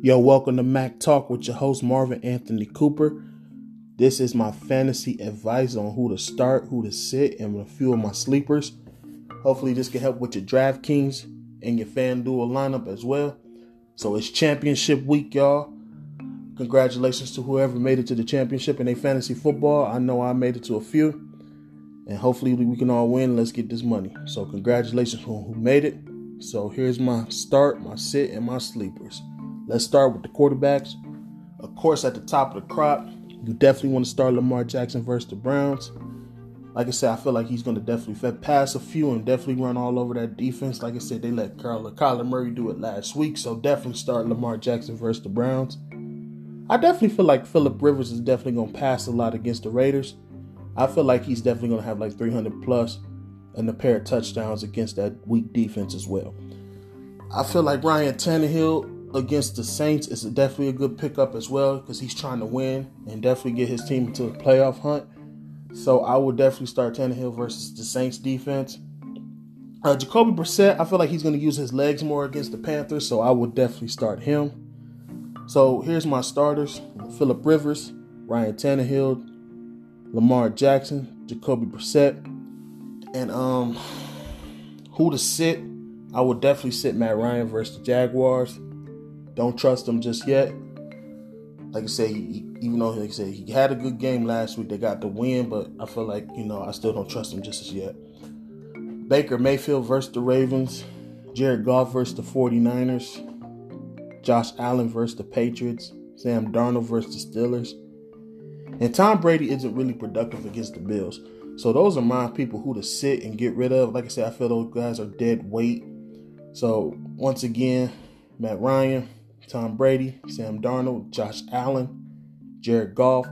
Yo, welcome to Mac Talk with your host Marvin Anthony Cooper. This is my fantasy advice on who to start, who to sit, and a few of my sleepers. Hopefully, this can help with your DraftKings and your FanDuel lineup as well. So it's championship week, y'all. Congratulations to whoever made it to the championship in a fantasy football. I know I made it to a few. And hopefully we can all win. Let's get this money. So congratulations to who made it. So here's my start, my sit, and my sleepers. Let's start with the quarterbacks. Of course, at the top of the crop, you definitely want to start Lamar Jackson versus the Browns. Like I said, I feel like he's going to definitely pass a few and definitely run all over that defense. Like I said, they let Kyler, Kyler Murray do it last week, so definitely start Lamar Jackson versus the Browns. I definitely feel like Philip Rivers is definitely going to pass a lot against the Raiders. I feel like he's definitely going to have like 300 plus and a pair of touchdowns against that weak defense as well. I feel like Ryan Tannehill against the Saints is definitely a good pickup as well because he's trying to win and definitely get his team into the playoff hunt. So I would definitely start Tannehill versus the Saints defense. Uh, Jacoby Brissett, I feel like he's going to use his legs more against the Panthers, so I would definitely start him. So here's my starters: Philip Rivers, Ryan Tannehill, Lamar Jackson, Jacoby Brissett, and um, who to sit? I would definitely sit Matt Ryan versus the Jaguars. Don't trust him just yet. Like I say, he, even though like I said he had a good game last week, they got the win, but I feel like you know I still don't trust him just as yet. Baker Mayfield versus the Ravens, Jared Goff versus the 49ers, Josh Allen versus the Patriots, Sam Darnold versus the Steelers. And Tom Brady isn't really productive against the Bills. So those are my people who to sit and get rid of. Like I said, I feel those guys are dead weight. So once again, Matt Ryan, Tom Brady, Sam Darnold, Josh Allen, Jared Goff,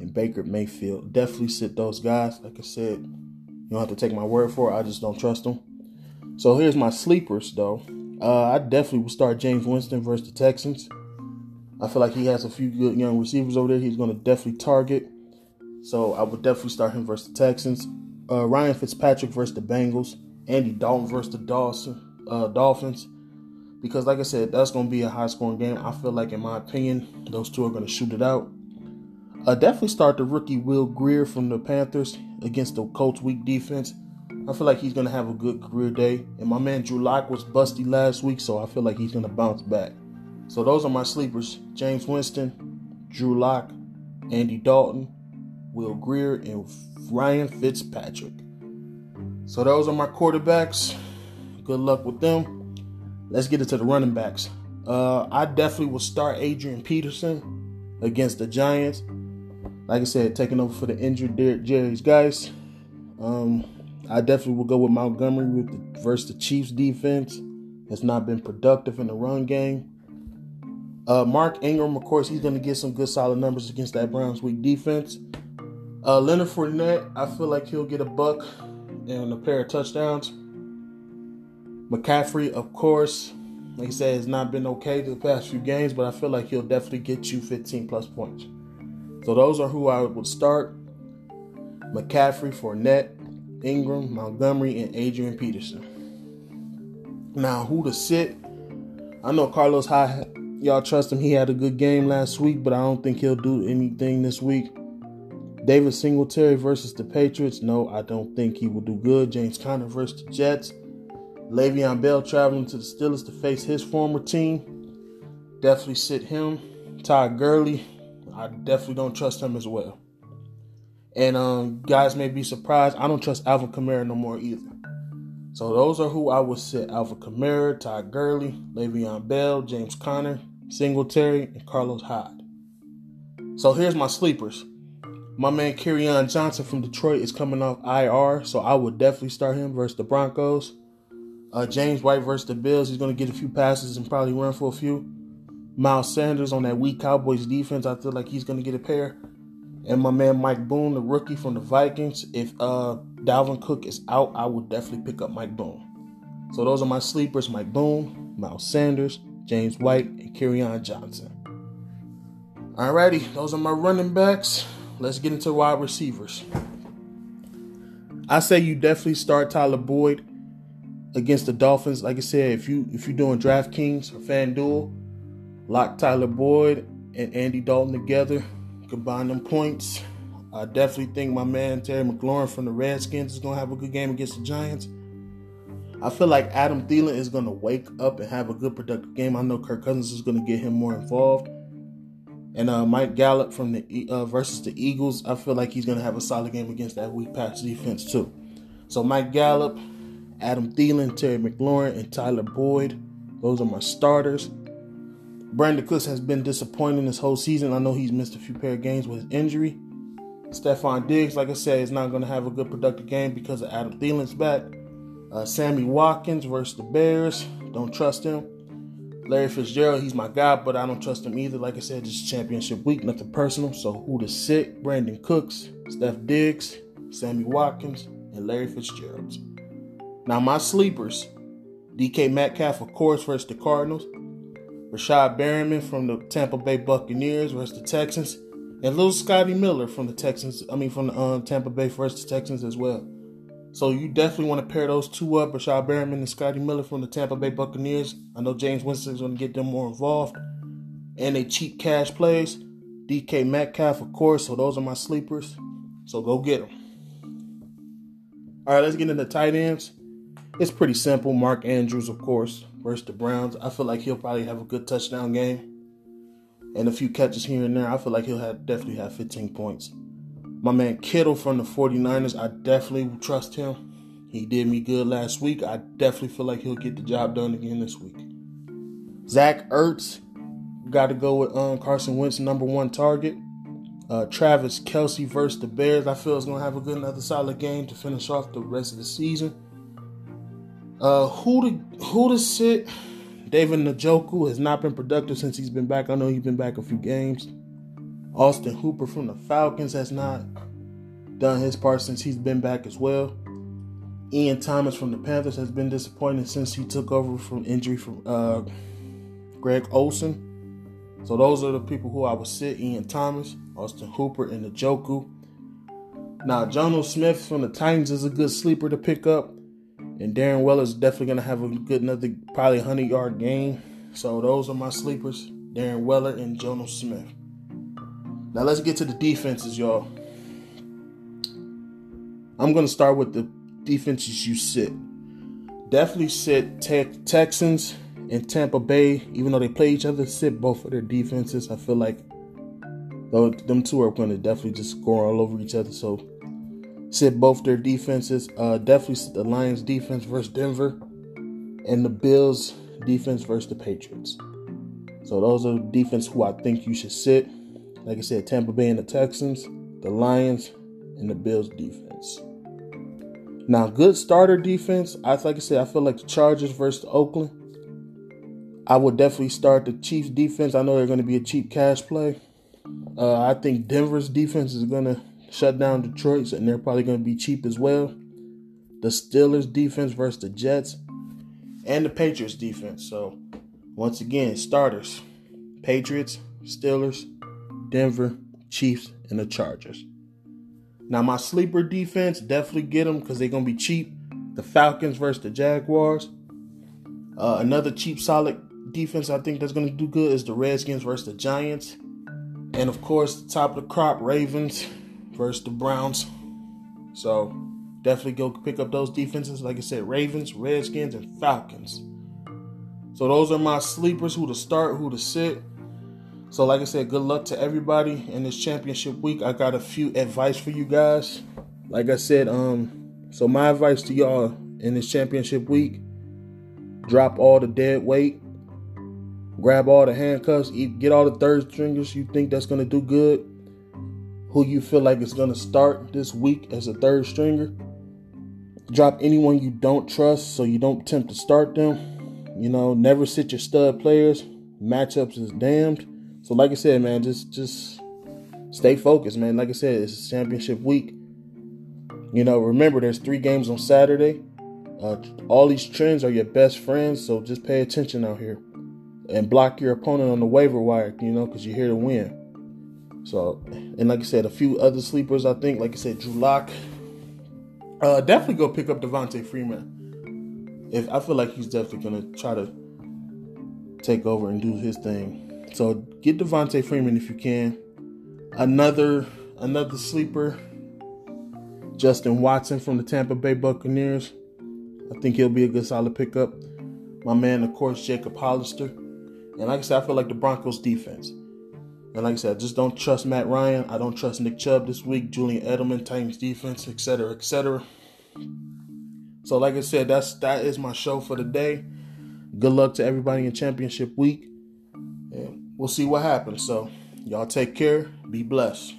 and Baker Mayfield. Definitely sit those guys. Like I said, you don't have to take my word for it. I just don't trust them. So here's my sleepers, though. Uh, I definitely would start Jameis Winston versus the Texans. I feel like he has a few good young receivers over there. He's going to definitely target. So I would definitely start him versus the Texans. Uh, Ryan Fitzpatrick versus the Bengals. Andy Dalton versus the Dawson, uh, Dolphins because, like I said, that's going to be a high scoring game. I feel like, in my opinion, those two are going to shoot it out. Uh, definitely start the rookie Will Grier from the Panthers against the Colts' weak defense. I feel like he's going to have a good career day. And my man Drew Lock was busty last week, so I feel like he's going to bounce back. So those are my sleepers Jameis Winston, Drew Lock, Andy Dalton, Will Grier, and Ryan Fitzpatrick. So those are my quarterbacks. Good luck with them. Let's get into the running backs. Uh, I definitely will start Adrian Peterson against the Giants. Like I said, taking over for the injured Derrick Jerry's guys. Um, I definitely will go with Montgomery with the, versus the Chiefs defense. Has not been productive in the run game. Uh, Mark Ingram, of course, he's going to get some good solid numbers against that Browns weak defense. Uh, Leonard Fournette, I feel like he'll get a buck and a pair of touchdowns. McCaffrey, of course, like I said, has not been okay the past few games, but I feel like he'll definitely get you 15 plus points. So those are who I would start. McCaffrey, Fournette, Ingram, Montgomery, and Adrian Peterson. Now, who to sit? I know Carlos Hyde, y'all trust him. He had a good game last week, but I don't think he'll do anything this week. David Singletary versus the Patriots. No, I don't think he will do good. James Conner versus the Jets. Le'Veon Bell traveling to the Steelers to face his former team. Definitely sit him. Todd Gurley, I definitely don't trust him as well. And um, guys may be surprised, I don't trust Alvin Kamara no more either. So those are who I would sit: Alvin Kamara, Todd Gurley, Le'Veon Bell, James Conner, Singletary, and Carlos Hyde. So here's my sleepers. My man Kerryon Johnson from Detroit is coming off IR, so I would definitely start him versus the Broncos. Uh, James White versus the Bills. He's going to get a few passes and probably run for a few. Miles Sanders on that weak Cowboys defense. I feel like he's going to get a pair. And my man Mike Boone, the rookie from the Vikings. If uh, Dalvin Cook is out, I would definitely pick up Mike Boone. So those are my sleepers: Mike Boone, Miles Sanders, James White, and Kerryon Johnson. Alrighty, those are my running backs. Let's get into wide receivers. I say you definitely start Tyler Boyd against the Dolphins. Like I said, if you if you're doing DraftKings or FanDuel, lock Tyler Boyd and Andy Dalton together, combine them points. I definitely think my man Terry McLaurin from the Redskins is gonna have a good game against the Giants. I feel like Adam Thielen is gonna wake up and have a good productive game. I know Kirk Cousins is gonna get him more involved. And uh, Mike Gallup from the uh, versus the Eagles, I feel like he's gonna have a solid game against that weak pass defense too. So Mike Gallup, Adam Thielen, Terry McLaurin, and Tyler Boyd. Those are my starters. Brandin Cooks has been disappointing this whole season. I know he's missed a few pair of games with his injury. Stefon Diggs, like I said, is not going to have a good productive game because of Adam Thielen's back. Uh, Sammy Watkins versus the Bears. Don't trust him. Larry Fitzgerald, he's my guy, but I don't trust him either. Like I said, this is championship week, nothing personal. So who to sit? Brandin Cooks, Steph Diggs, Sammy Watkins, and Larry Fitzgerald. Now my sleepers, DK Metcalf, of course, versus the Cardinals. Rashad Perriman from the Tampa Bay Buccaneers versus the Texans. And little Scotty Miller from the Texans, I mean from the um, Tampa Bay versus the Texans as well. So you definitely want to pair those two up, Rashad Perriman and Scotty Miller from the Tampa Bay Buccaneers. I know Jameis Winston's going to get them more involved. And they cheap cash plays. DK Metcalf, of course. So those are my sleepers. So go get them. All right, let's get into tight ends. It's pretty simple. Mark Andrews, of course, versus the Browns. I feel like he'll probably have a good touchdown game and a few catches here and there. I feel like he'll have definitely have 15 points. My man Kittle from the 49ers, I definitely trust him. He did me good last week. I definitely feel like he'll get the job done again this week. Zach Ertz, got to go with um, Carson Wentz, number one target. Uh, Travis Kelce versus the Bears. I feel is going to have a good another solid game to finish off the rest of the season. Uh, who to who to sit? David Njoku has not been productive since he's been back. I know he's been back a few games. Austin Hooper from the Falcons has not done his part since he's been back as well. Ian Thomas from the Panthers has been disappointing since he took over from injury from uh, Greg Olsen. So those are the people who I would sit: Ian Thomas, Austin Hooper, and Njoku. Now, Jonnu Smith from the Titans is a good sleeper to pick up. And Darren Waller is definitely going to have a good, another probably 100 yard game. So those are my sleepers Darren Waller and Jonnu Smith. Now let's get to the defenses, y'all. I'm going to start with the defenses you sit. Definitely sit te- Texans and Tampa Bay, even though they play each other, sit both of their defenses. I feel like though them two are going to definitely just score all over each other. So sit both their defenses. Uh, definitely sit the Lions defense versus Denver, and the Bills defense versus the Patriots. So those are defense who I think you should sit. Like I said, Tampa Bay and the Texans, the Lions, and the Bills defense. Now, good starter defense. I like I said, I feel like the Chargers versus Oakland. I would definitely start the Chiefs defense. I know they're going to be a cheap cash play. Uh, I think Denver's defense is going to shut down Detroit's, and they're probably going to be cheap as well. The Steelers defense versus the Jets, and the Patriots defense. So, once again, starters Patriots, Steelers, Denver, Chiefs, and the Chargers. Now, my sleeper defense, definitely get them because they're going to be cheap. The Falcons versus the Jaguars. Uh, another cheap, solid defense I think that's going to do good is the Redskins versus the Giants. And of course, top of the crop, Ravens versus the Browns. So definitely go pick up those defenses. Like I said, Ravens, Redskins, and Falcons. So those are my sleepers who to start, who to sit. So like I said, good luck to everybody in this championship week. I got a few advice for you guys. Like I said, um, so my advice to y'all in this championship week, drop all the dead weight, grab all the handcuffs, get all the third stringers you think that's gonna do good who you feel like is to start this week as a third stringer. Drop anyone you don't trust so you don't attempt to start them. You know, never sit your stud players. Matchups is damned. So like I said, man, just just stay focused, man. Like I said, it's championship week. You know, remember there's three games on Saturday. Uh, all these trends are your best friends, so just pay attention out here and block your opponent on the waiver wire. You know, because you're here to win. So, and like I said, a few other sleepers, I think, like I said, Drew Lock. Uh, definitely go pick up Devonta Freeman. if I feel like he's definitely gonna try to take over and do his thing. So get Devonta Freeman if you can. Another another sleeper, Justin Watson from the Tampa Bay Buccaneers. I think he'll be a good solid pickup. My man, of course, Jacob Hollister. And like I said, I feel like the Broncos defense. And like I said, I just don't trust Matt Ryan. I don't trust Nick Chubb this week, Julian Edelman, Titans defense, etc., etc. So, like I said, that's that is my show for the day. Good luck to everybody in championship week. We'll see what happens. So, y'all take care. Be blessed.